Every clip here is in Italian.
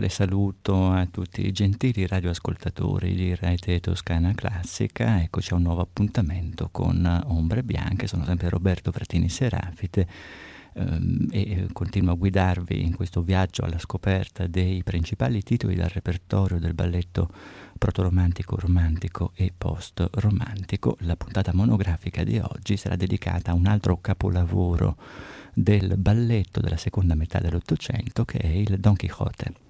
Cordiale saluto a tutti i gentili radioascoltatori di Rete Toscana Classica. Eccoci a un nuovo appuntamento con Ombre Bianche. Sono sempre Roberto Fratini Serafite ehm, e continuo a guidarvi in questo viaggio alla scoperta dei principali titoli dal repertorio del balletto protoromantico, romantico e post-romantico. La puntata monografica di oggi sarà dedicata a un altro capolavoro del balletto della seconda metà dell'Ottocento che è il Don Quixote.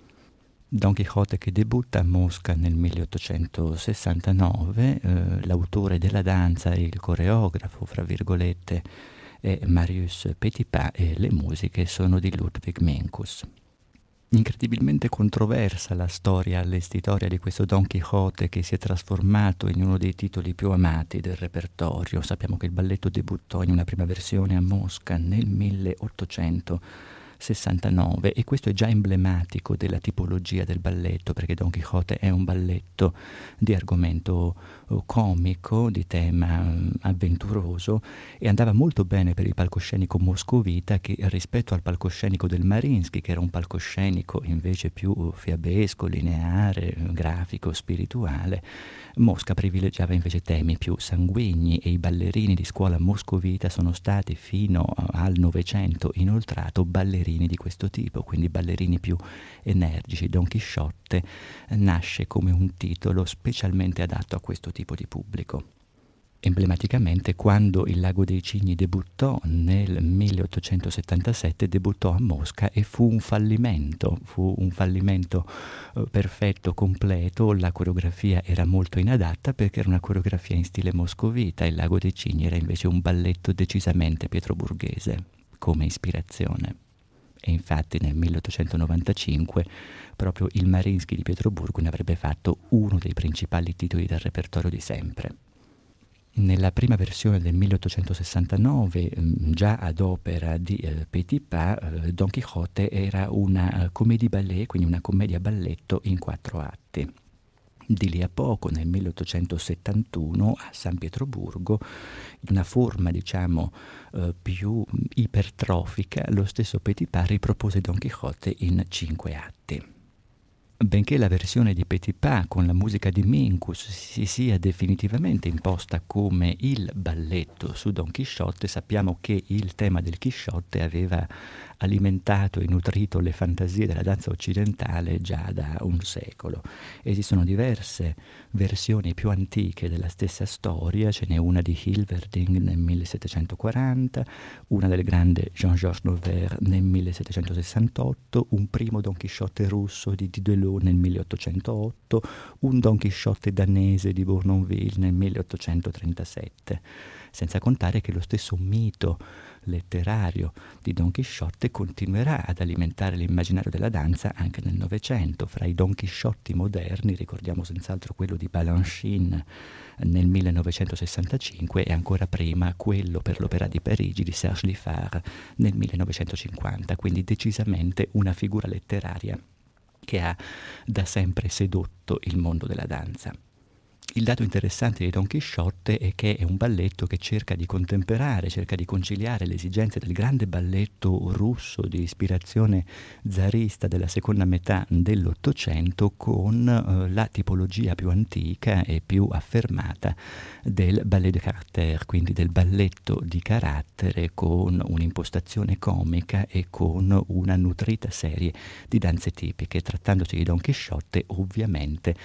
Don Quixote che debutta a Mosca nel 1869, eh, l'autore della danza e il coreografo, fra virgolette, è Marius Petipa e le musiche sono di Ludwig Menckus. Incredibilmente controversa la storia all'estitoria di questo Don Quixote che si è trasformato in uno dei titoli più amati del repertorio. Sappiamo che il balletto debuttò in una prima versione a Mosca nel 1800 69 e questo è già emblematico della tipologia del balletto perché Don Quixote è un balletto di argomento comico, di tema mm, avventuroso e andava molto bene per il palcoscenico moscovita che rispetto al palcoscenico del Marinsky che era un palcoscenico invece più fiabesco, lineare, grafico, spirituale, Mosca privilegiava invece temi più sanguigni e i ballerini di scuola moscovita sono stati fino al Novecento inoltrato ballerini di questo tipo, quindi ballerini più energici. Don Chisciotte nasce come un titolo specialmente adatto a questo tipo di pubblico. Emblematicamente, quando il Lago dei Cigni debuttò nel 1877, debuttò a Mosca e fu un fallimento, fu un fallimento eh, perfetto, completo, la coreografia era molto inadatta perché era una coreografia in stile moscovita, il Lago dei Cigni era invece un balletto decisamente pietroburghese come ispirazione. E infatti nel 1895 proprio il Marinsky di Pietroburgo ne avrebbe fatto uno dei principali titoli del repertorio di sempre. Nella prima versione del 1869, mm, già ad opera di eh, Petipa, eh, Don Quixote era una uh, comédie ballet, quindi una commedia balletto in quattro atti. Di lì a poco, nel 1871, a San Pietroburgo, in una forma diciamo uh, più ipertrofica, lo stesso Petipa ripropose Don Quixote in cinque atti. Benché la versione di Petit Pas con la musica di Minkus si sia definitivamente imposta come il balletto su Don Chisciotte, sappiamo che il tema del Chisciotte aveva alimentato e nutrito le fantasie della danza occidentale già da un secolo. Esistono diverse versioni più antiche della stessa storia, ce n'è una di Hilverding nel 1740, una del grande Jean-Georges Noverre nel 1768, un primo Don Chisciotte russo di Didelot nel 1808, un Don Chisciotte danese di Bournonville nel 1837, senza contare che lo stesso mito letterario di Don Chisciotte continuerà ad alimentare l'immaginario della danza anche nel Novecento. Fra i Don Chisciotti moderni ricordiamo senz'altro quello di Balanchine nel 1965 e ancora prima quello per l'Opera di Parigi di Serge Liffard nel 1950, quindi decisamente una figura letteraria che ha da sempre sedotto il mondo della danza. Il dato interessante di Don Chisciotte è che è un balletto che cerca di contemperare, cerca di conciliare le esigenze del grande balletto russo di ispirazione zarista della seconda metà dell'Ottocento con eh, la tipologia più antica e più affermata del ballet de caractère, quindi del balletto di carattere con un'impostazione comica e con una nutrita serie di danze tipiche. Trattandosi di Don Chisciotte, ovviamente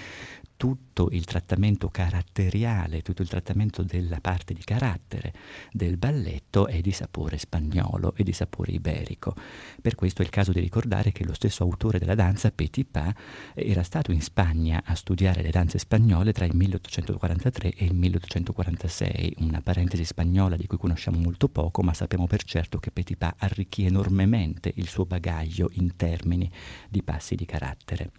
tutto il trattamento caratteriale, tutto il trattamento della parte di carattere del balletto è di sapore spagnolo e di sapore iberico. Per questo è il caso di ricordare che lo stesso autore della danza, Petipa, era stato in Spagna a studiare le danze spagnole tra il 1843 e il 1846, una parentesi spagnola di cui conosciamo molto poco, ma sappiamo per certo che Petipa arricchì enormemente il suo bagaglio in termini di passi di carattere.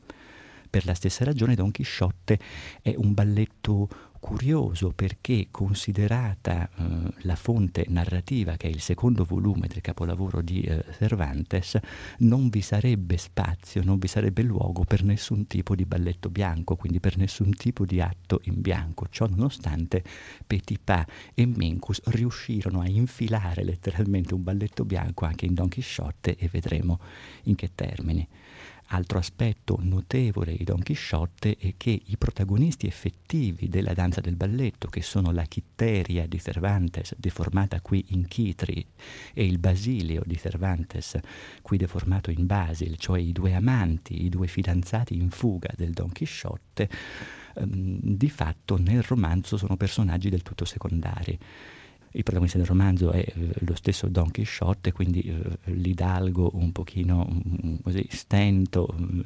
Per la stessa ragione Don Chisciotte è un balletto curioso perché considerata eh, la fonte narrativa che è il secondo volume del capolavoro di eh, Cervantes, non vi sarebbe spazio, non vi sarebbe luogo per nessun tipo di balletto bianco, quindi per nessun tipo di atto in bianco. Ciò nonostante Petipa e Mencus riuscirono a infilare letteralmente un balletto bianco anche in Don Chisciotte e vedremo in che termini. Altro aspetto notevole di Don Chisciotte è che i protagonisti effettivi della danza del balletto, che sono la Chitteria di Cervantes, deformata qui in Chitri, e il Basilio di Cervantes, qui deformato in Basil, cioè i due amanti, i due fidanzati in fuga del Don Chisciotte, ehm, di fatto nel romanzo sono personaggi del tutto secondari il protagonista del romanzo è eh, lo stesso Don Quixote, quindi eh, l'idalgo un pochino così stento, mm,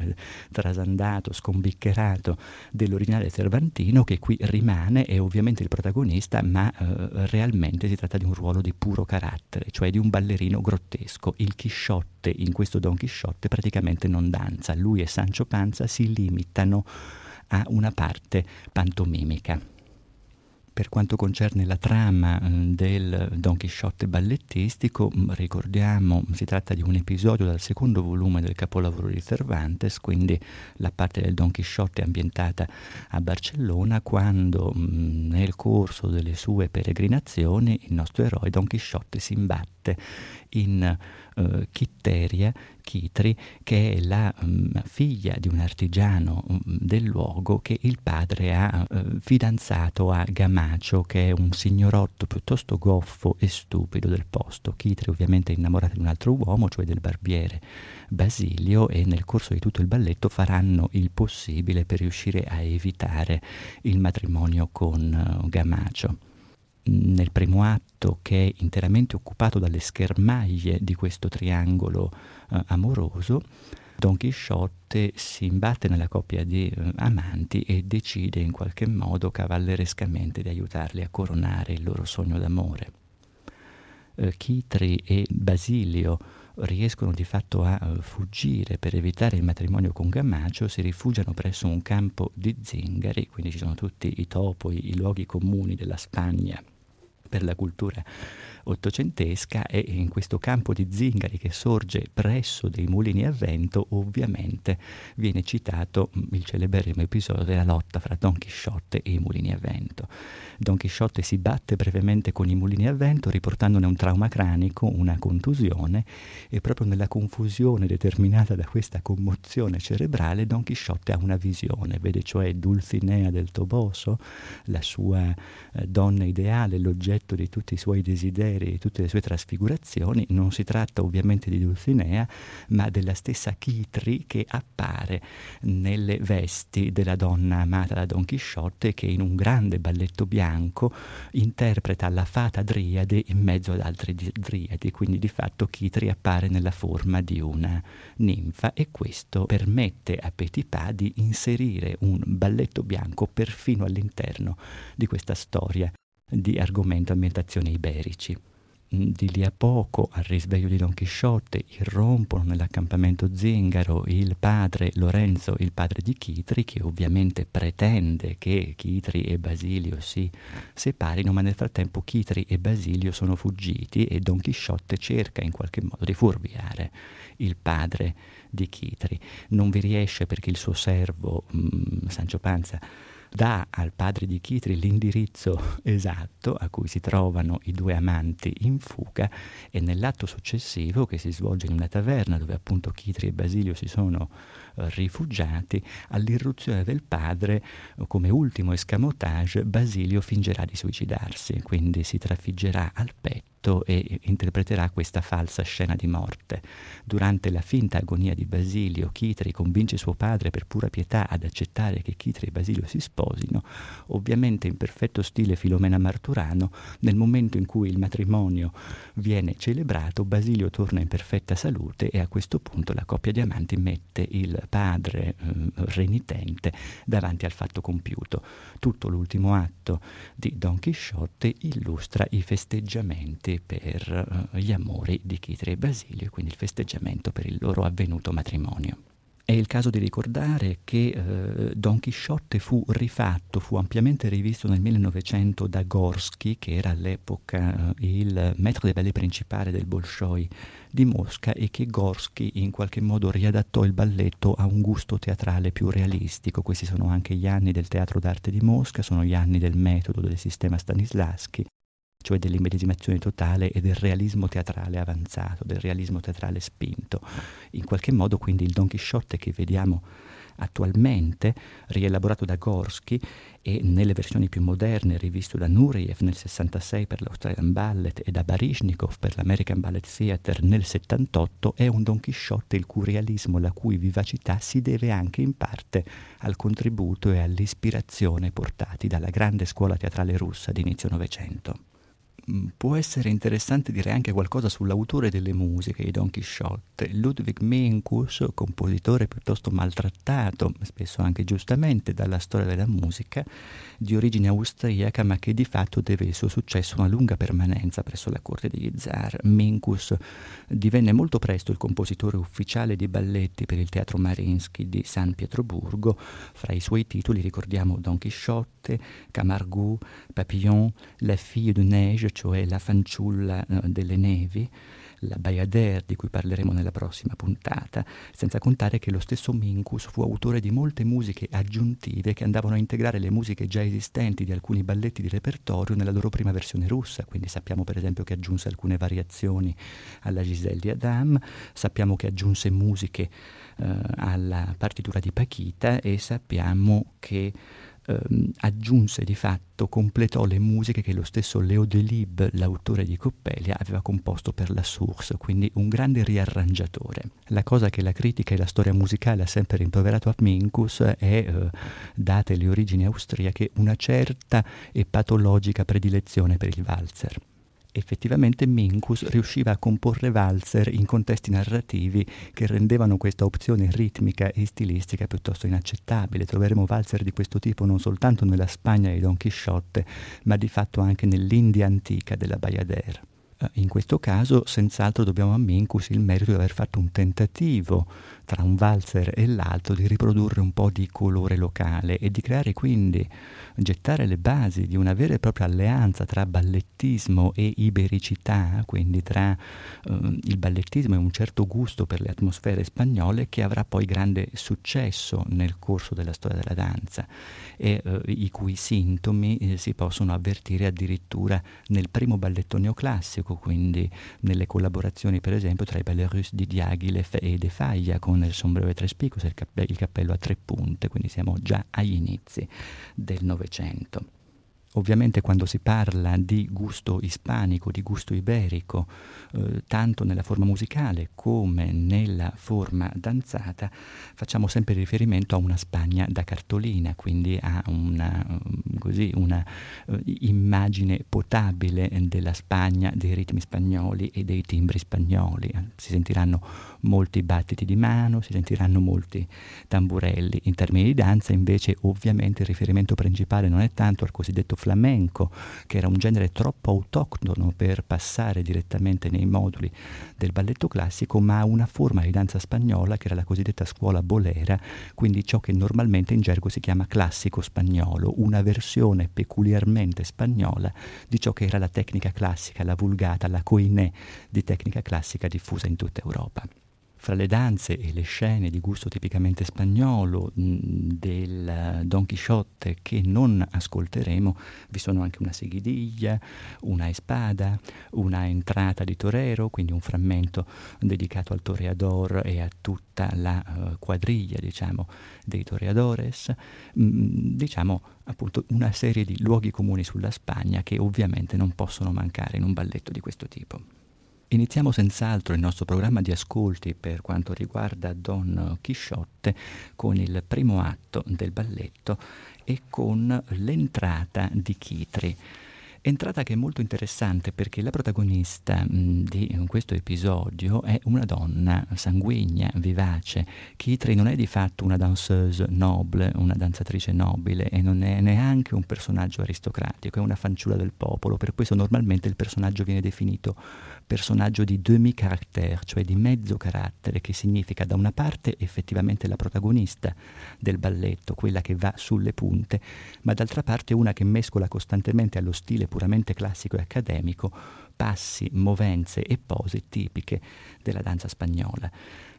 trasandato, scombicherato dell'originale Cervantino che qui rimane, è ovviamente il protagonista, ma eh, realmente si tratta di un ruolo di puro carattere, cioè di un ballerino grottesco. Il Chisciotte in questo Don Chisciotte praticamente non danza, lui e Sancho Panza si limitano a una parte pantomimica. Per quanto concerne la trama mm, del Don Chisciotte ballettistico, mm, ricordiamo si tratta di un episodio dal secondo volume del capolavoro di Cervantes, quindi la parte del Don Chisciotte è ambientata a Barcellona quando mm, nel corso delle sue peregrinazioni il nostro eroe Don Chisciotte si imbatte in uh, Chitteria, Chitri, che è la um, figlia di un artigiano um, del luogo che il padre ha uh, fidanzato a Gamacio, che è un signorotto piuttosto goffo e stupido del posto. Chitri ovviamente è innamorata di un altro uomo, cioè del barbiere Basilio, e nel corso di tutto il balletto faranno il possibile per riuscire a evitare il matrimonio con uh, Gamacio nel primo atto che è interamente occupato dalle schermaglie di questo triangolo eh, amoroso, Don Chisciotte si imbatte nella coppia di eh, amanti e decide in qualche modo cavallerescamente di aiutarli a coronare il loro sogno d'amore. Eh, Chitri e Basilio riescono di fatto a uh, fuggire per evitare il matrimonio con Gamacio, si rifugiano presso un campo di zingari, quindi ci sono tutti i topoi, i luoghi comuni della Spagna per la cultura ottocentesca e in questo campo di zingari che sorge presso dei mulini a vento ovviamente viene citato mm, il celeberrimo episodio della lotta fra Don Chisciotte e i mulini a vento. Don Chisciotte si batte brevemente con i mulini a vento riportandone un trauma cranico, una contusione e proprio nella confusione determinata da questa commozione cerebrale Don Chisciotte ha una visione, vede cioè Dulcinea del Toboso, la sua eh, donna ideale, l'oggetto di tutti i suoi desideri, di tutte le sue trasfigurazioni, non si tratta ovviamente di Dulcinea, ma della stessa Chitri che appare nelle vesti della donna amata da Don Chisciotte che in un grande balletto bianco interpreta la fata driade in mezzo ad altre driadi, quindi di fatto Chitri appare nella forma di una ninfa e questo permette a Petipa di inserire un balletto bianco perfino all'interno di questa storia di argomento ambientazione iberici. Mm, di lì a poco, al risveglio di Don Chisciotte, irrompono nell'accampamento zingaro il padre Lorenzo, il padre di Chitri, che ovviamente pretende che Chitri e Basilio si separino, ma nel frattempo Chitri e Basilio sono fuggiti e Don Chisciotte cerca in qualche modo di fuorviare il padre di Chitri. Non vi riesce perché il suo servo, mh, mm, Sancio Panza, dà al padre di Chitri l'indirizzo esatto a cui si trovano i due amanti in fuga e nell'atto successivo che si svolge in una taverna dove appunto Chitri e Basilio si sono eh, rifugiati, all'irruzione del padre come ultimo escamotage Basilio fingerà di suicidarsi, quindi si trafiggerà al petto letto e interpreterà questa falsa scena di morte. Durante la finta agonia di Basilio, Chitri convince suo padre per pura pietà ad accettare che Chitri e Basilio si sposino, ovviamente in perfetto stile Filomena Marturano, nel momento in cui il matrimonio viene celebrato, Basilio torna in perfetta salute e a questo punto la coppia di amanti mette il padre eh, renitente davanti al fatto compiuto. Tutto l'ultimo atto di Don Chisciotte illustra i festeggiamenti festeggiamenti per uh, gli amori di Chitri e Basilio e quindi il festeggiamento per il loro avvenuto matrimonio. È il caso di ricordare che eh, Don Chisciotte fu rifatto, fu ampiamente rivisto nel 1900 da Gorsky, che era all'epoca eh, il maître de ballet principale del Bolshoi di Mosca e che Gorsky in qualche modo riadattò il balletto a un gusto teatrale più realistico. Questi sono anche gli anni del teatro d'arte di Mosca, sono gli anni del metodo del sistema Stanislaschi cioè dell'immedesimazione totale e del realismo teatrale avanzato, del realismo teatrale spinto. In qualche modo quindi il Don Chisciotte che vediamo attualmente, rielaborato da Gorsky e nelle versioni più moderne rivisto da Nureyev nel 66 per l'Australian Ballet e da Baryshnikov per l'American Ballet Theatre nel 78, è un Don Chisciotte il cui realismo, la cui vivacità si deve anche in parte al contributo e all'ispirazione portati dalla grande scuola teatrale russa di inizio Novecento. Mm, può essere interessante dire anche qualcosa sull'autore delle musiche di Don Chisciotte. Ludwig Menckus, compositore piuttosto maltrattato, spesso anche giustamente, dalla storia della musica, di origine austriaca, ma che di fatto deve il suo successo a una lunga permanenza presso la corte degli zar. Menckus divenne molto presto il compositore ufficiale di balletti per il Teatro Marinsky di San Pietroburgo. Fra i suoi titoli ricordiamo Don Chisciotte, Camargue, Papillon, La fille de neige, cioè La fanciulla eh, delle nevi, la Bayadère di cui parleremo nella prossima puntata, senza contare che lo stesso Minkus fu autore di molte musiche aggiuntive che andavano a integrare le musiche già esistenti di alcuni balletti di repertorio nella loro prima versione russa, quindi sappiamo per esempio che aggiunse alcune variazioni alla Giselle di Adam, sappiamo che aggiunse musiche eh, alla partitura di Paquita e sappiamo che ehm, aggiunse di fatto, completò le musiche che lo stesso Leo Delib, l'autore di Coppelia, aveva composto per la Source, quindi un grande riarrangiatore. La cosa che la critica e la storia musicale ha sempre rimproverato a Minkus è, eh, date le origini austriache, una certa e patologica predilezione per il valzer effettivamente Minkus riusciva a comporre valzer in contesti narrativi che rendevano questa opzione ritmica e stilistica piuttosto inaccettabile. Troveremo valzer di questo tipo non soltanto nella Spagna di Don Chisciotte, ma di fatto anche nell'India antica della Bayadère. Eh, in questo caso, senz'altro, dobbiamo a Minkus il merito di aver fatto un tentativo tra un valzer e l'altro di riprodurre un po' di colore locale e di creare quindi, gettare le basi di una vera e propria alleanza tra ballettismo e ibericità, quindi tra eh, il ballettismo e un certo gusto per le atmosfere spagnole che avrà poi grande successo nel corso della storia della danza e eh, i cui sintomi eh, si possono avvertire addirittura nel primo balletto neoclassico, quindi nelle collaborazioni per esempio tra i ballet russi di Diaghilev e De Faglia con il sombrero e tre spicos e il, cappe- il cappello a tre punte, quindi siamo già agli inizi del Novecento. Ovviamente quando si parla di gusto ispanico, di gusto iberico, eh, tanto nella forma musicale come nella forma danzata, facciamo sempre riferimento a una Spagna da cartolina, quindi a una, così, una uh, immagine potabile della Spagna, dei ritmi spagnoli e dei timbri spagnoli. Si sentiranno molti battiti di mano, si sentiranno molti tamburelli. In termini di danza invece ovviamente il riferimento principale non è tanto al cosiddetto flamenco, che era un genere troppo autoctono per passare direttamente nei moduli del balletto classico, ma una forma di danza spagnola che era la cosiddetta scuola bolera, quindi ciò che normalmente in gergo si chiama classico spagnolo, una versione peculiarmente spagnola di ciò che era la tecnica classica, la vulgata, la coinè di tecnica classica diffusa in tutta Europa fra le danze e le scene di gusto tipicamente spagnolo del Don Chisciotte che non ascolteremo, vi sono anche una seguidiglia, una espada, una entrata di torero, quindi un frammento dedicato al toreador e a tutta la uh, quadriglia, diciamo, dei toreadores, mh, diciamo appunto una serie di luoghi comuni sulla Spagna che ovviamente non possono mancare in un balletto di questo tipo. Iniziamo senz'altro il nostro programma di ascolti per quanto riguarda Don Chisciotte con il primo atto del balletto e con l'entrata di Chitri. Entrata che è molto interessante perché la protagonista di questo episodio è una donna sanguigna, vivace. Kitri non è di fatto una danseuse noble, una danzatrice nobile e non è neanche un personaggio aristocratico, è una fanciulla del popolo. Per questo normalmente il personaggio viene definito personaggio di demi-caractère, cioè di mezzo carattere, che significa da una parte effettivamente la protagonista del balletto, quella che va sulle punte, ma d'altra parte una che mescola costantemente allo stile puramente classico e accademico passi, movenze e pose tipiche della danza spagnola.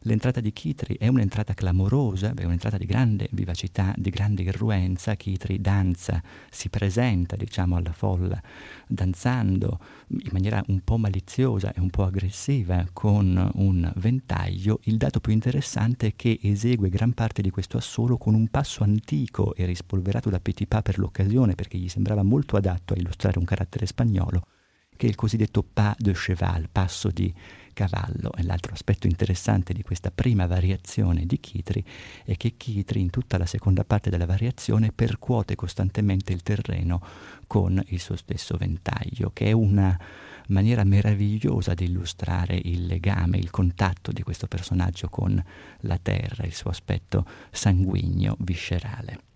L'entrata di Chitri è un'entrata clamorosa, è un'entrata di grande vivacità, di grande irruenza. Chitri danza, si presenta, diciamo, alla folla, danzando in maniera un po' maliziosa e un po' aggressiva con un ventaglio. Il dato più interessante è che esegue gran parte di questo assolo con un passo antico e rispolverato da Petipa per l'occasione, perché gli sembrava molto adatto a illustrare un carattere spagnolo, che è il cosiddetto pas de cheval, passo di cavallo. E l'altro aspetto interessante di questa prima variazione di Chitri è che Chitri in tutta la seconda parte della variazione percuote costantemente il terreno con il suo stesso ventaglio, che è una maniera meravigliosa di illustrare il legame, il contatto di questo personaggio con la terra, il suo aspetto sanguigno, viscerale.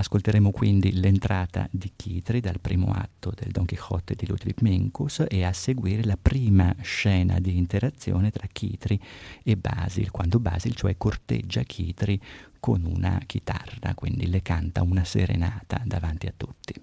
Ascolteremo quindi l'entrata di Chitri dal primo atto del Don Quixote di Ludwig Minkus e a seguire la prima scena di interazione tra Chitri e Basil, quando Basil cioè corteggia Chitri con una chitarra, quindi le canta una serenata davanti a tutti.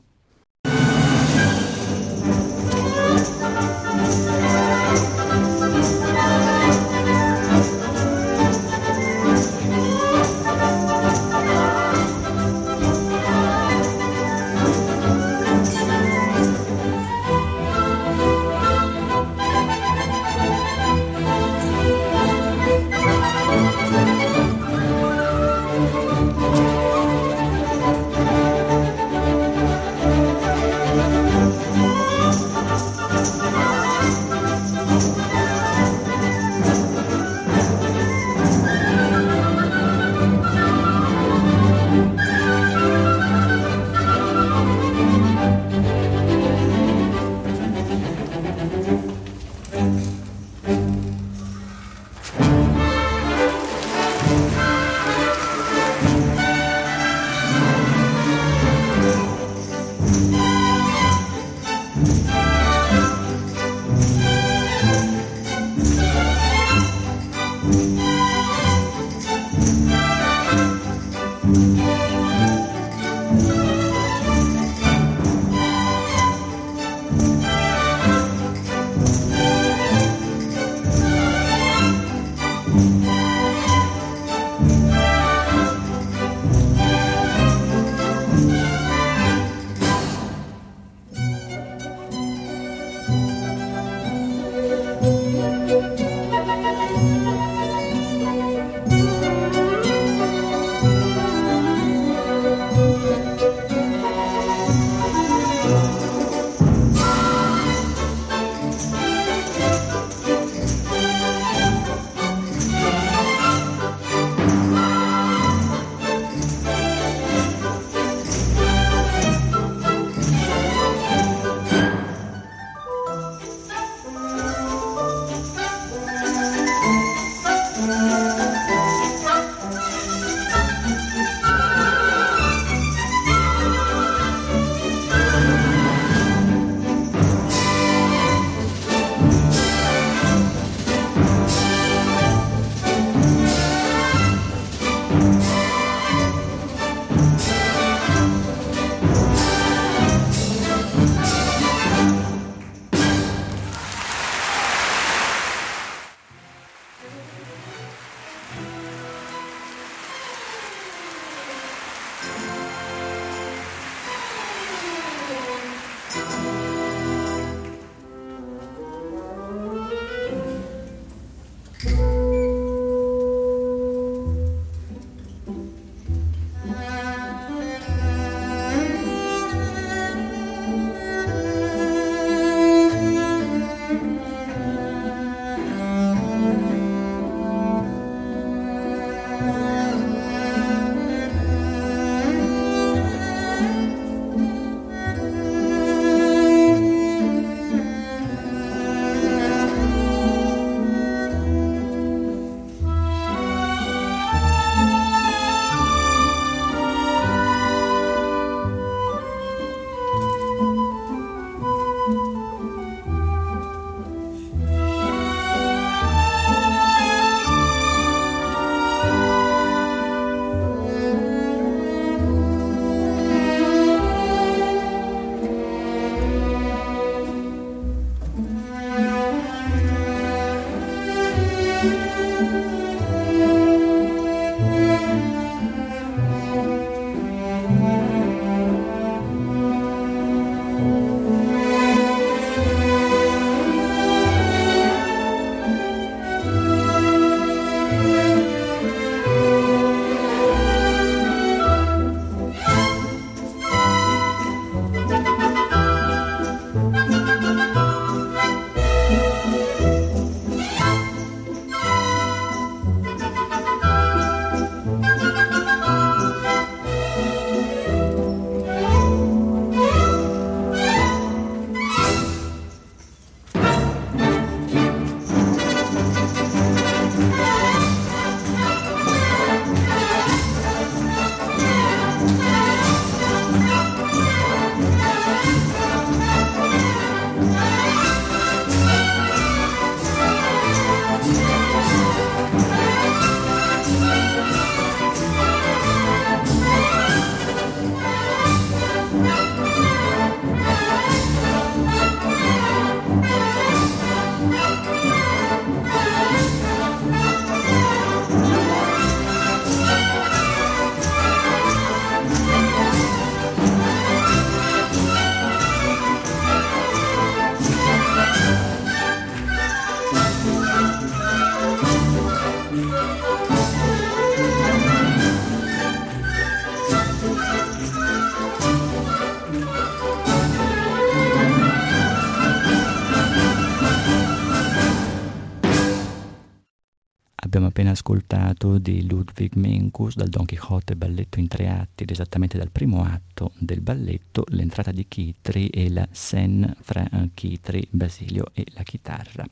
Ascoltato di Ludwig Menckus dal Don Quixote balletto in tre atti ed esattamente dal primo atto del balletto l'entrata di Chitri e la scène fra Chitri, Basilio e la chitarra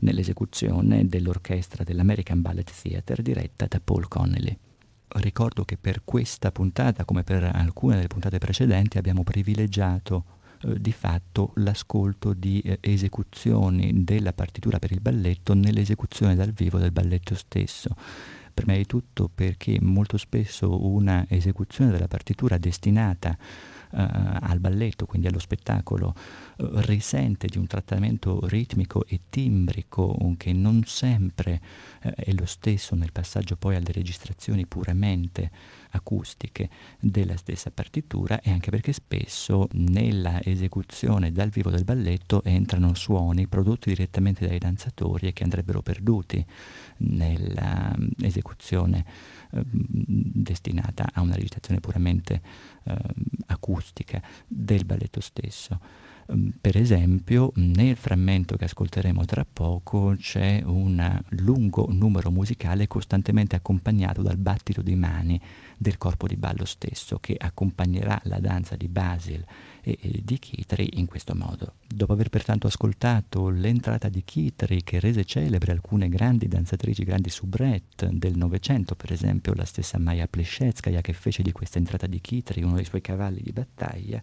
nell'esecuzione dell'orchestra dell'American Ballet Theatre diretta da Paul Connelly. Ricordo che per questa puntata, come per alcune delle puntate precedenti, abbiamo privilegiato eh, di fatto l'ascolto di eh, esecuzioni della partitura per il balletto nell'esecuzione dal vivo del balletto stesso. Prima di tutto perché molto spesso una esecuzione della partitura destinata Uh, al balletto, quindi allo spettacolo, uh, risente di un trattamento ritmico e timbrico che non sempre uh, è lo stesso nel passaggio poi alle registrazioni puramente acustiche della stessa partitura e anche perché spesso nella esecuzione dal vivo del balletto entrano suoni prodotti direttamente dai danzatori e che andrebbero perduti nell'esecuzione eh, destinata a una registrazione puramente eh, acustica del balletto stesso. Ehm, per esempio, nel frammento che ascolteremo tra poco c'è un lungo numero musicale costantemente accompagnato dal battito di mani del corpo di ballo stesso che accompagnerà la danza di Basil e, di Chitri in questo modo. Dopo aver pertanto ascoltato l'entrata di Chitri che rese celebre alcune grandi danzatrici, grandi soubrette del Novecento, per esempio la stessa Maya Pleshetskaya che fece di questa entrata di Chitri uno dei suoi cavalli di battaglia,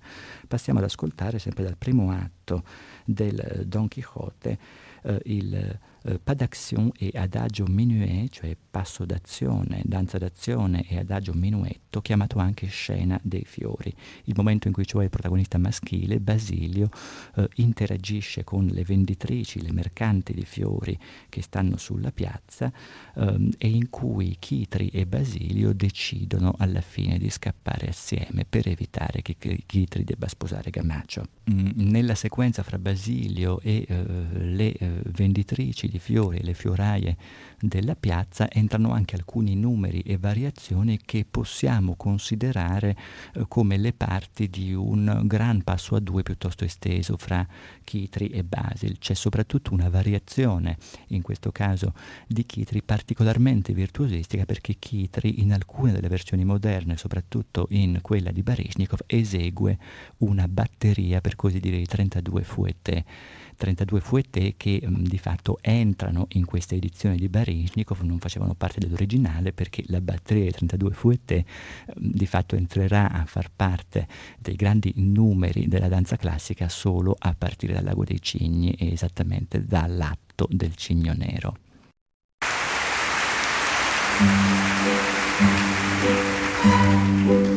passiamo ad ascoltare sempre dal primo atto del Don Quixote eh, il eh, pas d'action e adagio minuet, cioè passo d'azione, danza d'azione e adagio minuetto, chiamato anche scena dei fiori. Il momento in cui cioè il protagonista maschile, Basilio, eh, interagisce con le venditrici, le mercanti di fiori che stanno sulla piazza ehm, e in cui Chitri e Basilio decidono alla fine di scappare assieme per evitare che Chitri debba sposare Gamacio. Mm, nella sequenza fra Basilio e eh, le eh, venditrici di fiori e le fioraie della piazza entrano anche alcuni numeri e variazioni che possiamo considerare eh, come le parti di un gran passo a due piuttosto esteso fra Chitri e Basil. C'è soprattutto una variazione, in questo caso di Chitri, particolarmente virtuosistica perché Chitri in alcune delle versioni moderne, soprattutto in quella di Baryshnikov, esegue una batteria, per così dire, di 32 fouettés 32 fouettés che mh, di fatto entrano in questa edizione di Baryshnikov, non facevano parte dell'originale perché la batteria dei 32 fouettés mh, di fatto entrerà a far parte dei grandi numeri della danza classica solo a partire dal Lago dei Cigni e esattamente dall'atto del Cigno Nero. Abbiamo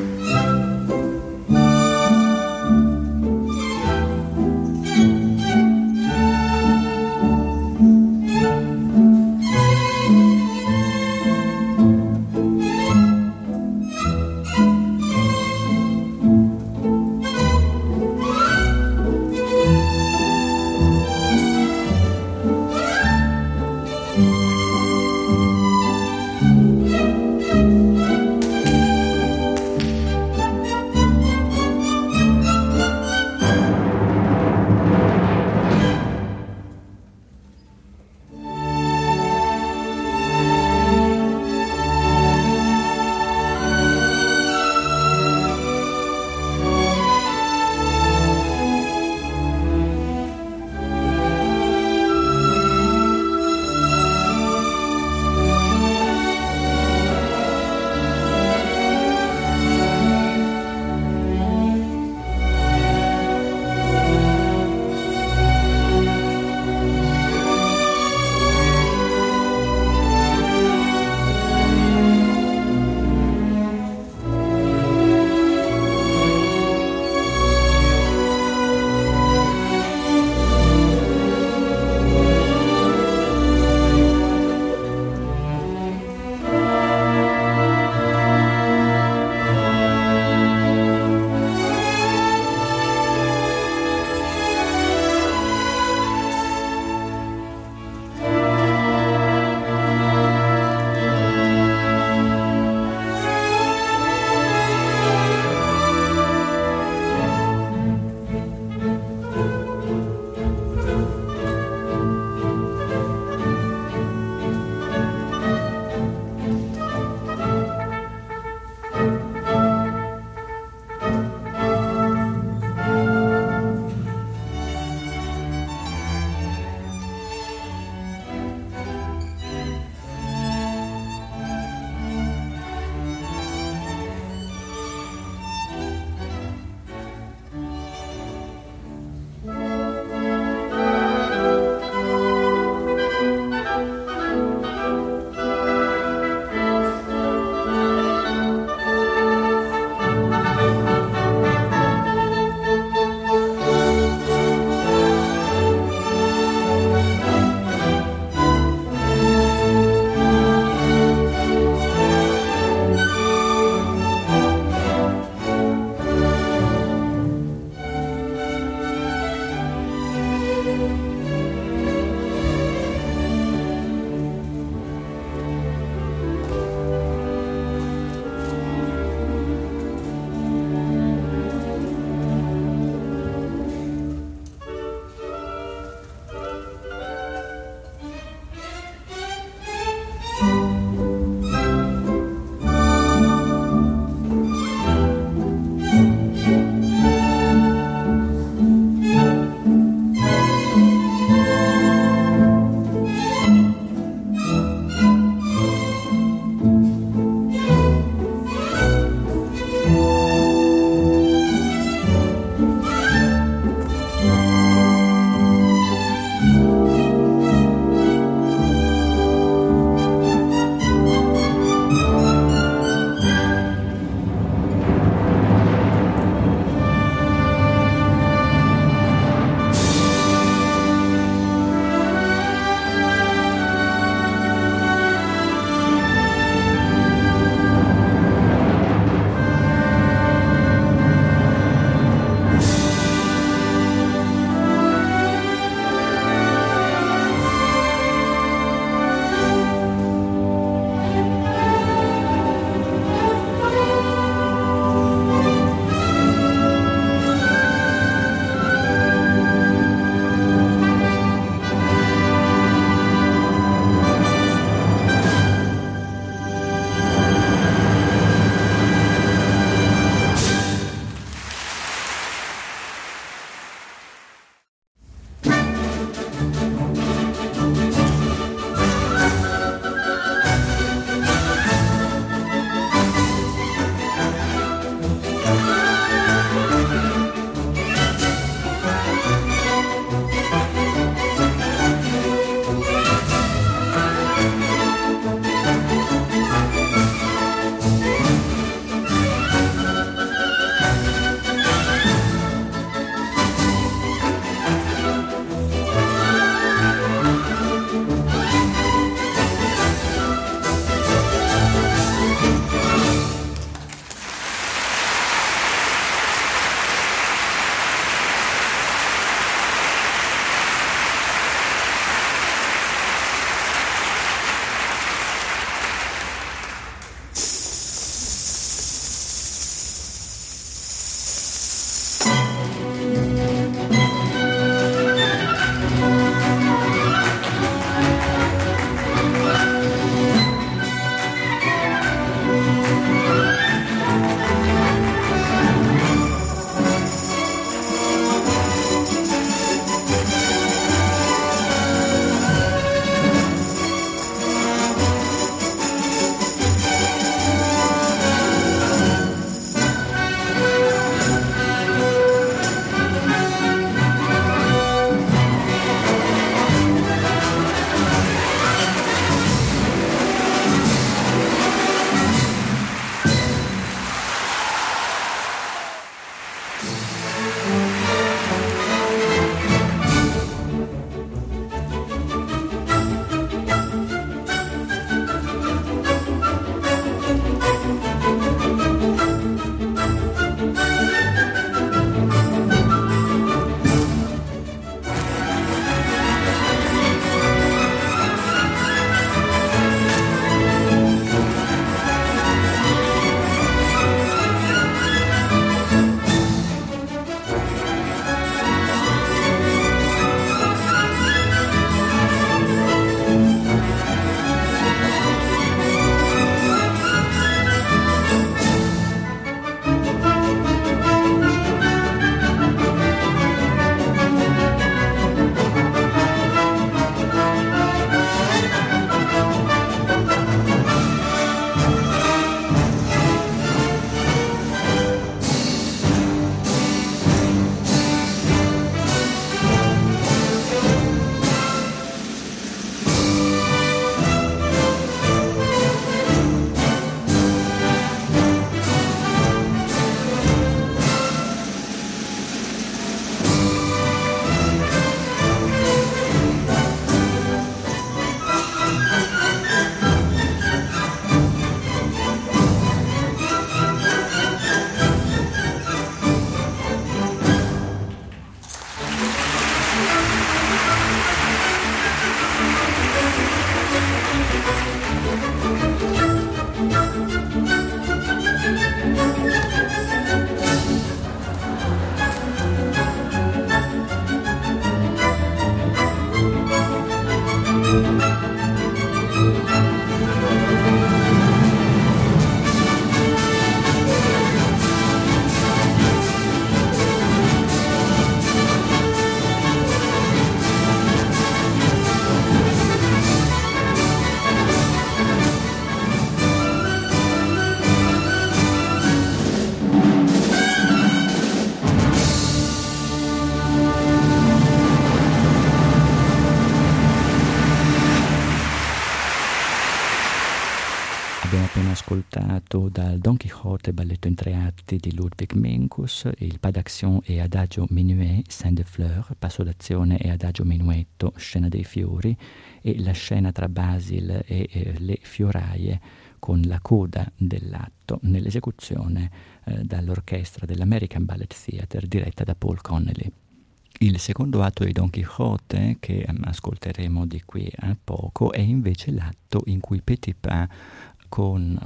Ludwig Menckus, il pas d'action e adagio minuet, Saint de Fleur, passo d'azione e adagio minuetto, scena dei fiori, e la scena tra Basil e eh, le fioraie con la coda dell'atto nell'esecuzione eh, dall'orchestra dell'American Ballet Theatre diretta da Paul Connelly. Il secondo atto di Don Quixote, che ascolteremo di qui a poco, è invece l'atto in cui Petipa con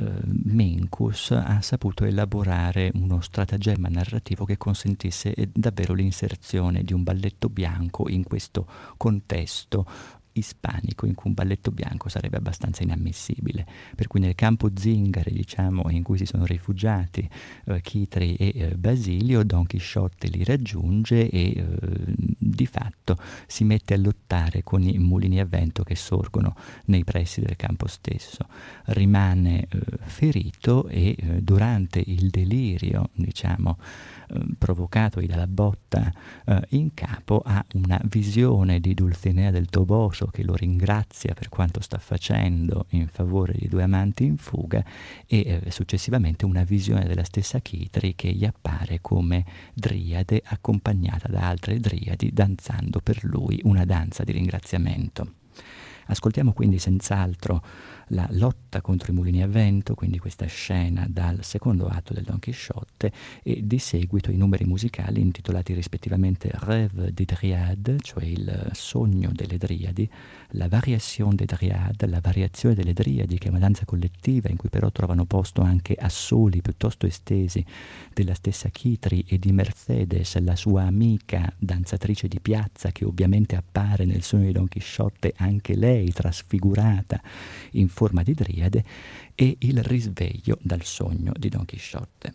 uh, Mencus ha saputo elaborare uno stratagemma narrativo che consentisse eh, davvero l'inserzione di un balletto bianco in questo contesto ispanico in cui un balletto bianco sarebbe abbastanza inammissibile. Per cui nel campo zingare, diciamo, in cui si sono rifugiati eh, Chitri e eh, Basilio, Don Chisciotte li raggiunge e eh, di fatto si mette a lottare con i mulini a vento che sorgono nei pressi del campo stesso. Rimane eh, ferito e eh, durante il delirio, diciamo, Ehm, provocato dalla botta eh, in capo ha una visione di Dulcinea del Toboso che lo ringrazia per quanto sta facendo in favore di due amanti in fuga e eh, successivamente una visione della stessa Chitri che gli appare come driade accompagnata da altre driadi danzando per lui una danza di ringraziamento. Ascoltiamo quindi senz'altro la lotta contro i mulini a vento, quindi questa scena dal secondo atto del Don Chisciotte, e di seguito i numeri musicali intitolati rispettivamente Rêve des Dryades, cioè il sogno delle Driadi, la Variation des Dryades, la variazione delle Driadi, che è una danza collettiva in cui però trovano posto anche assoli piuttosto estesi della stessa Chitri e di Mercedes, la sua amica danzatrice di piazza, che ovviamente appare nel sogno di Don Chisciotte anche lei trasfigurata in forma di driade e il risveglio dal sogno di Don Chisciotte.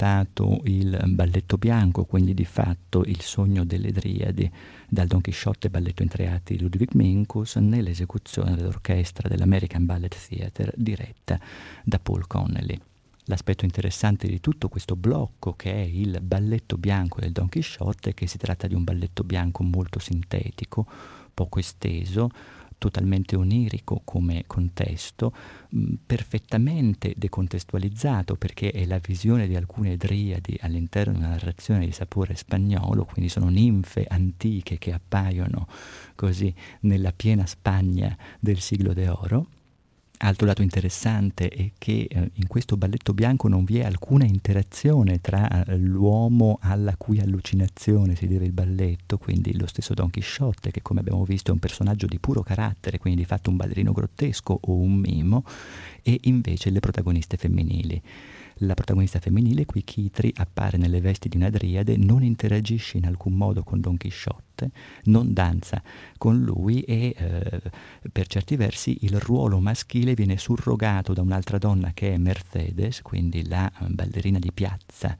Ascoltato il balletto bianco, quindi di fatto il sogno delle Driadi, dal Don Chisciotte balletto in tre atti di Ludwig Minkus nell'esecuzione dell'orchestra dell'American Ballet Theatre diretta da Paul Connelly. L'aspetto interessante di tutto questo blocco che è il balletto bianco del Don Chisciotte è che si tratta di un balletto bianco molto sintetico, poco esteso, totalmente onirico come contesto, mh, perfettamente decontestualizzato perché è la visione di alcune driadi all'interno di una narrazione di sapore spagnolo, quindi sono ninfe antiche che appaiono così nella piena Spagna del siglo d'oro Altro dato interessante è che eh, in questo balletto bianco non vi è alcuna interazione tra eh, l'uomo alla cui allucinazione si deve il balletto, quindi lo stesso Don Chisciotte, che come abbiamo visto è un personaggio di puro carattere, quindi di fatto un ballerino grottesco o un mimo, e invece le protagoniste femminili. La protagonista femminile, qui Chitri, appare nelle vesti di una driade, non interagisce in alcun modo con Don Chisciotte, non danza con lui e eh, per certi versi il ruolo maschile viene surrogato da un'altra donna che è Mercedes, quindi la ballerina di piazza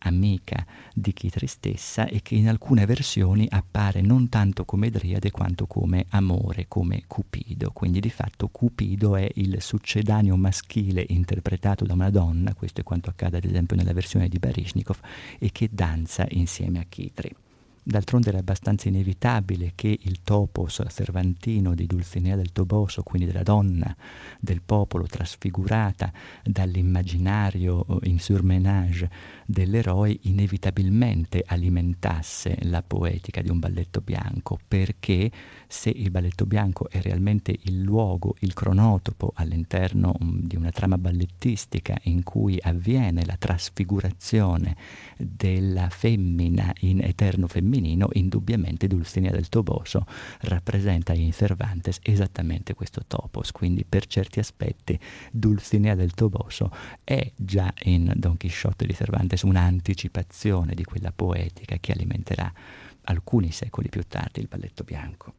amica di Kitri stessa e che in alcune versioni appare non tanto come Driade quanto come amore, come Cupido. Quindi di fatto Cupido è il succedaneo maschile interpretato da una donna, questo è quanto accade ad esempio nella versione di Baryshnikov, e che danza insieme a Kitri. D'altronde era abbastanza inevitabile che il topos cervantino di Dulcinea del Toboso, quindi della donna del popolo trasfigurata dall'immaginario in surmenage dell'eroe, inevitabilmente alimentasse la poetica di un balletto bianco, perché se il balletto bianco è realmente il luogo, il cronotopo all'interno mm, di una trama ballettistica in cui avviene la trasfigurazione della femmina in eterno femminino, indubbiamente Dulcinea del Toboso rappresenta in Cervantes esattamente questo topos, quindi per certi aspetti Dulcinea del Toboso è già in Don Chisciotte di Cervantes un'anticipazione di quella poetica che alimenterà alcuni secoli più tardi il balletto bianco.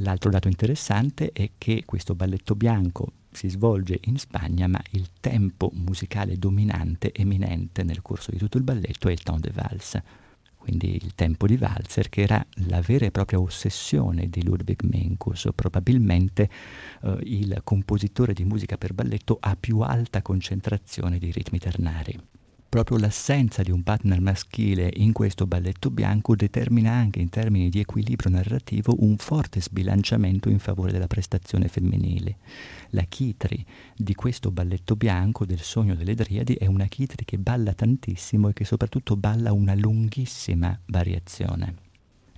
L'altro dato interessante è che questo balletto bianco si svolge in Spagna, ma il tempo musicale dominante, eminente nel corso di tutto il balletto è il temps de valse, quindi il tempo di valzer, che era la vera e propria ossessione di Ludwig Menckus, probabilmente eh, il compositore di musica per balletto a più alta concentrazione di ritmi ternari proprio l'assenza di un partner maschile in questo balletto bianco determina anche in termini di equilibrio narrativo un forte sbilanciamento in favore della prestazione femminile. La chitri di questo balletto bianco del sogno delle Driadi è una chitri che balla tantissimo e che soprattutto balla una lunghissima variazione.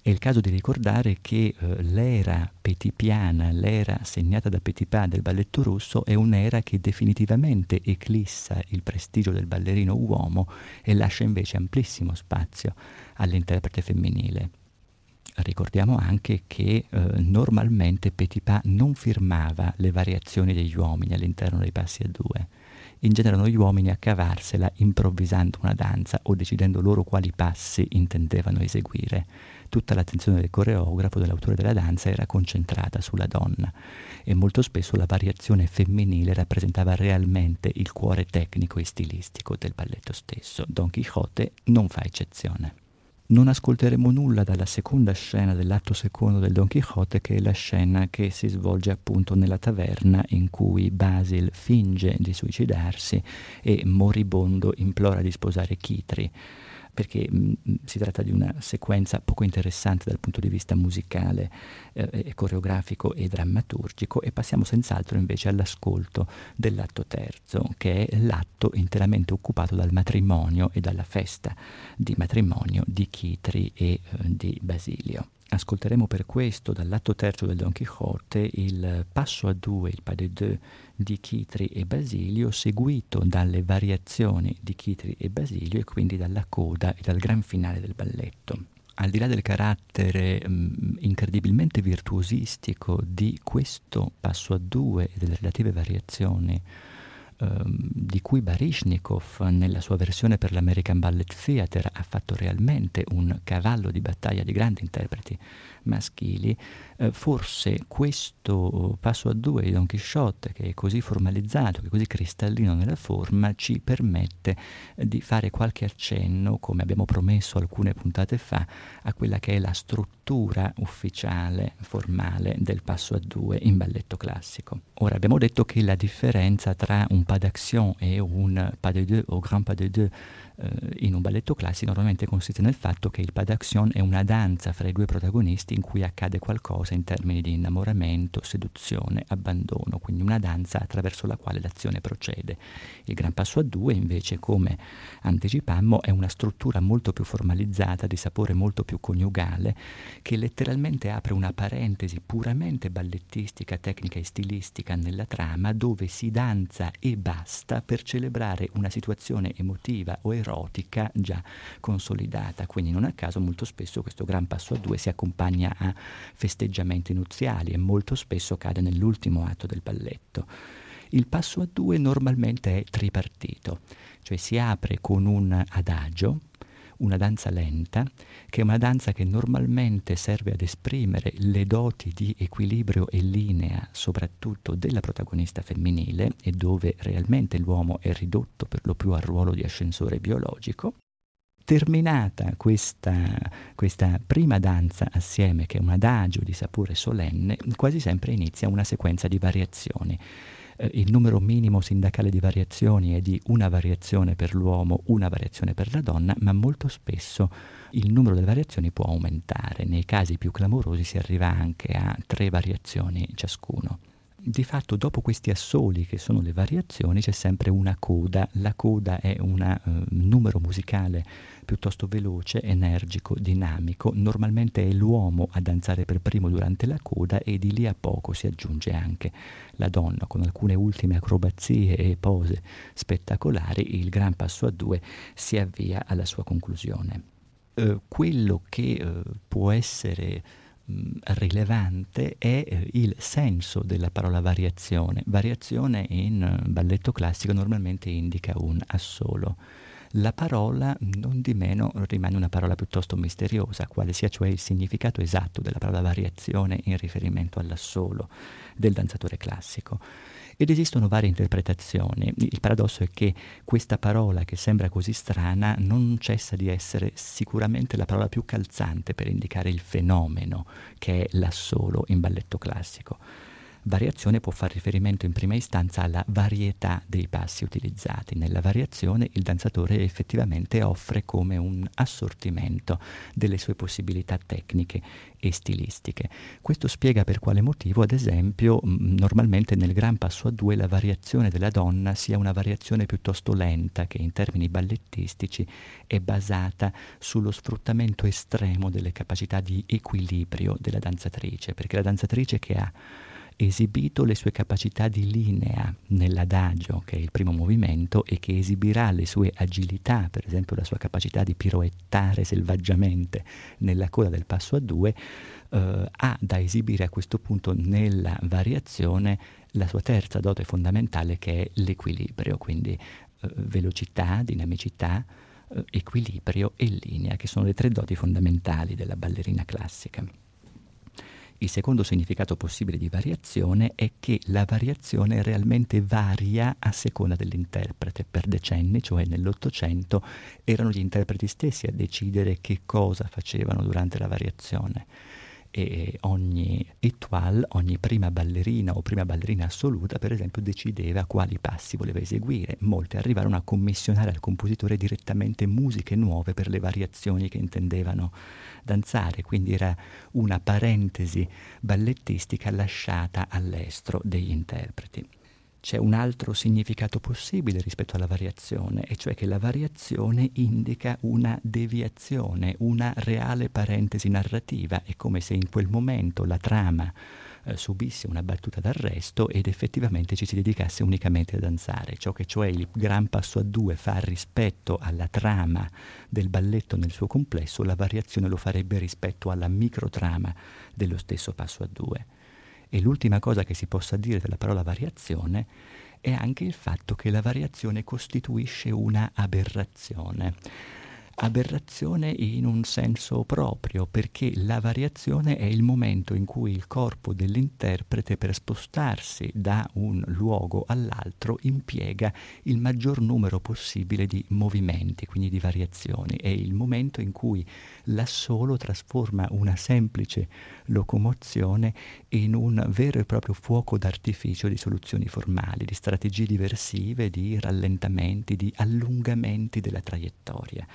È il caso di ricordare che eh, l'era petipiana, l'era segnata da Petipa del balletto russo, è un'era che definitivamente eclissa il prestigio del ballerino uomo e lascia invece amplissimo spazio all'interprete femminile. Ricordiamo anche che eh, normalmente Petipa non firmava le variazioni degli uomini all'interno dei passi a due in genere erano gli uomini a cavarsela improvvisando una danza o decidendo loro quali passi intendevano eseguire tutta l'attenzione del coreografo, dell'autore della danza, era concentrata sulla donna e molto spesso la variazione femminile rappresentava realmente il cuore tecnico e stilistico del balletto stesso. Don Quixote non fa eccezione. Non ascolteremo nulla dalla seconda scena dell'atto secondo del Don Quixote, che è la scena che si svolge appunto nella taverna in cui Basil finge di suicidarsi e moribondo implora di sposare Chitri perché mh, si tratta di una sequenza poco interessante dal punto di vista musicale, eh, coreografico e drammaturgico e passiamo senz'altro invece all'ascolto dell'atto terzo, che è l'atto interamente occupato dal matrimonio e dalla festa di matrimonio di Chitri e eh, di Basilio. Ascolteremo per questo dall'atto terzo del Don Quixote il passo a due, il pas de deux di Chitri e Basilio, seguito dalle variazioni di Chitri e Basilio e quindi dalla coda e dal gran finale del balletto. Al di là del carattere mh, incredibilmente virtuosistico di questo passo a due e delle relative variazioni Ehm, di cui Baryshnikov nella sua versione per l'American Ballet Theatre ha fatto realmente un cavallo di battaglia di grandi interpreti maschili, eh, forse questo passo a due di Don Quixote, che è così formalizzato, che è così cristallino nella forma, ci permette eh, di fare qualche accenno, come abbiamo promesso alcune puntate fa, a quella che è la struttura ufficiale, formale del passo a due in balletto classico. Ora abbiamo detto che la differenza tra un pas d'action e un pas de deux o grand pas de deux in un balletto classico normalmente consiste nel fatto che il pas d'action è una danza fra i due protagonisti in cui accade qualcosa in termini di innamoramento, seduzione, abbandono, quindi una danza attraverso la quale l'azione procede. Il gran passo a due invece, come anticipammo, è una struttura molto più formalizzata, di sapore molto più coniugale, che letteralmente apre una parentesi puramente ballettistica, tecnica e stilistica nella trama dove si danza e basta per celebrare una situazione emotiva o erotica erotica già consolidata. Quindi non a caso molto spesso questo gran passo a due si accompagna a festeggiamenti nuziali e molto spesso cade nell'ultimo atto del balletto. Il passo a due normalmente è tripartito, cioè si apre con un adagio, una danza lenta, che è una danza che normalmente serve ad esprimere le doti di equilibrio e linea, soprattutto della protagonista femminile, e dove realmente l'uomo è ridotto per lo più al ruolo di ascensore biologico. Terminata questa, questa prima danza assieme, che è un adagio di sapore solenne, quasi sempre inizia una sequenza di variazioni eh, il numero minimo sindacale di variazioni è di una variazione per l'uomo, una variazione per la donna, ma molto spesso il numero delle variazioni può aumentare. Nei casi più clamorosi si arriva anche a tre variazioni ciascuno. Di fatto dopo questi assoli che sono le variazioni c'è sempre una coda, la coda è un uh, numero musicale piuttosto veloce, energico, dinamico, normalmente è l'uomo a danzare per primo durante la coda e di lì a poco si aggiunge anche la donna con alcune ultime acrobazie e pose spettacolari, il gran passo a due si avvia alla sua conclusione. Uh, quello che uh, può essere rilevante è eh, il senso della parola variazione. Variazione in eh, balletto classico normalmente indica un assolo. La parola, non di meno, rimane una parola piuttosto misteriosa, quale sia cioè il significato esatto della parola variazione in riferimento all'assolo del danzatore classico. Ed esistono varie interpretazioni. Il paradosso è che questa parola, che sembra così strana, non cessa di essere sicuramente la parola più calzante per indicare il fenomeno che è l'assolo in balletto classico. Variazione può fare riferimento in prima istanza alla varietà dei passi utilizzati. Nella variazione il danzatore effettivamente offre come un assortimento delle sue possibilità tecniche e stilistiche. Questo spiega per quale motivo, ad esempio, normalmente nel gran passo a due la variazione della donna sia una variazione piuttosto lenta che in termini ballettistici è basata sullo sfruttamento estremo delle capacità di equilibrio della danzatrice, perché la danzatrice che ha esibito le sue capacità di linea nell'adagio, che è il primo movimento, e che esibirà le sue agilità, per esempio la sua capacità di piroettare selvaggiamente nella coda del passo a due, eh, ha da esibire a questo punto nella variazione la sua terza dote fondamentale che è l'equilibrio, quindi eh, velocità, dinamicità, eh, equilibrio e linea, che sono le tre doti fondamentali della ballerina classica. Il secondo significato possibile di variazione è che la variazione realmente varia a seconda dell'interprete. Per decenni, cioè nell'Ottocento, erano gli interpreti stessi a decidere che cosa facevano durante la variazione e ogni étoile, ogni prima ballerina o prima ballerina assoluta, per esempio, decideva quali passi voleva eseguire. Molte arrivarono a commissionare al compositore direttamente musiche nuove per le variazioni che intendevano danzare, quindi era una parentesi ballettistica lasciata all'estro degli interpreti. C'è un altro significato possibile rispetto alla variazione, e cioè che la variazione indica una deviazione, una reale parentesi narrativa, è come se in quel momento la trama eh, subisse una battuta d'arresto ed effettivamente ci si dedicasse unicamente a danzare. Ciò che cioè il gran passo a due fa rispetto alla trama del balletto nel suo complesso, la variazione lo farebbe rispetto alla microtrama dello stesso passo a due. E l'ultima cosa che si possa dire della parola variazione è anche il fatto che la variazione costituisce una aberrazione aberrazione in un senso proprio, perché la variazione è il momento in cui il corpo dell'interprete per spostarsi da un luogo all'altro impiega il maggior numero possibile di movimenti, quindi di variazioni. È il momento in cui l'assolo trasforma una semplice locomozione in un vero e proprio fuoco d'artificio di soluzioni formali, di strategie diversive, di rallentamenti, di allungamenti della traiettoria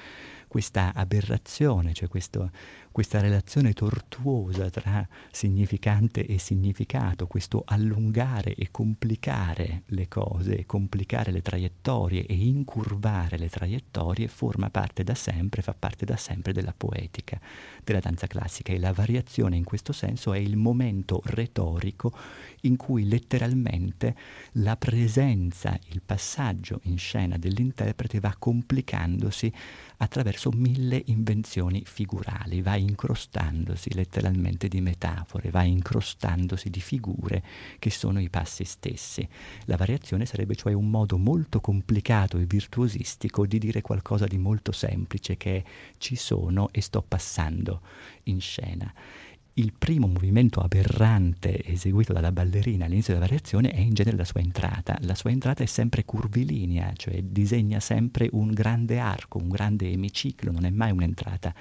questa aberrazione, cioè questo, questa relazione tortuosa tra significante e significato, questo allungare e complicare le cose, complicare le traiettorie e incurvare le traiettorie forma parte da sempre, fa parte da sempre della poetica della danza classica. E la variazione in questo senso è il momento retorico in cui letteralmente la presenza, il passaggio in scena dell'interprete va complicandosi attraverso mille invenzioni figurali, va incrostandosi letteralmente di metafore, va incrostandosi di figure che sono i passi stessi. La variazione sarebbe cioè un modo molto complicato e virtuosistico di dire qualcosa di molto semplice che è ci sono e sto passando in scena il primo movimento aberrante eseguito dalla ballerina all'inizio della variazione è in genere la sua entrata. La sua entrata è sempre curvilinea, cioè disegna sempre un grande arco, un grande emiciclo, non è mai un'entrata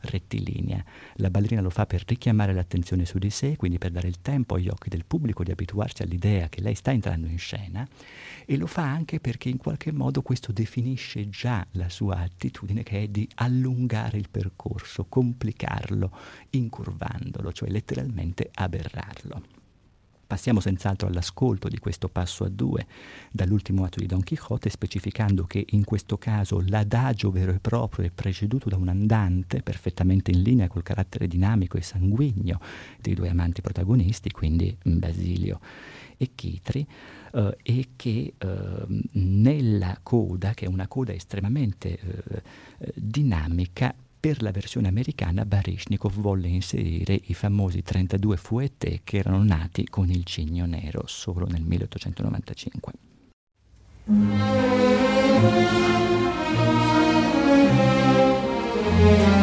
rettilinea. La ballerina lo fa per richiamare l'attenzione su di sé, quindi per dare il tempo agli occhi del pubblico di abituarsi all'idea che lei sta entrando in scena e lo fa anche perché in qualche modo questo definisce già la sua attitudine che è di allungare il percorso, complicarlo, incurvandolo, cioè letteralmente aberrarlo. Passiamo senz'altro all'ascolto di questo passo a due dall'ultimo atto di Don Quixote, specificando che in questo caso l'adagio vero e proprio è preceduto da un andante perfettamente in linea col carattere dinamico e sanguigno dei due amanti protagonisti, quindi Basilio e Chitri, eh, e che eh, nella coda, che è una coda estremamente eh, eh dinamica, per la versione americana Baryshnikov volle inserire i famosi 32 fuetté che erano nati con il cigno nero solo nel 1895. Mm-hmm.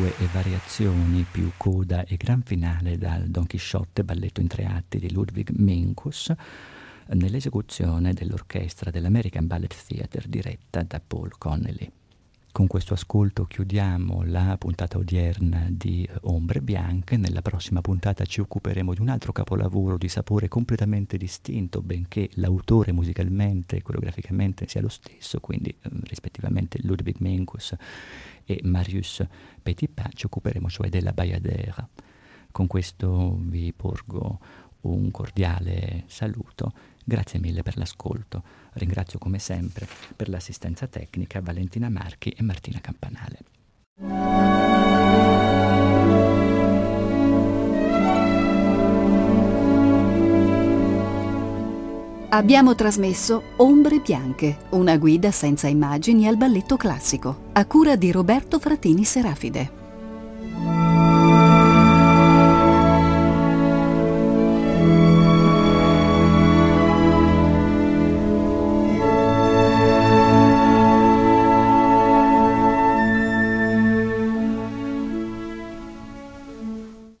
Passo a due e variazioni più coda e gran finale dal Don Chisciotte, balletto in tre atti di Ludwig Minkus, nell'esecuzione dell'orchestra dell'American Ballet Theatre diretta da Paul Connelly. Con questo ascolto chiudiamo la puntata odierna di Ombre Bianche. Nella prossima puntata ci occuperemo di un altro capolavoro di sapore completamente distinto, benché l'autore musicalmente e coreograficamente sia lo stesso, quindi eh, rispettivamente Ludwig Minkus e Marius Petipa. Ci occuperemo cioè della Bayadère. Con questo vi porgo un cordiale saluto Grazie mille per l'ascolto. Ringrazio come sempre per l'assistenza tecnica Valentina Marchi e Martina Campanale. Abbiamo trasmesso Ombre Bianche, una guida senza immagini al balletto classico, a cura di Roberto Fratini Serafide.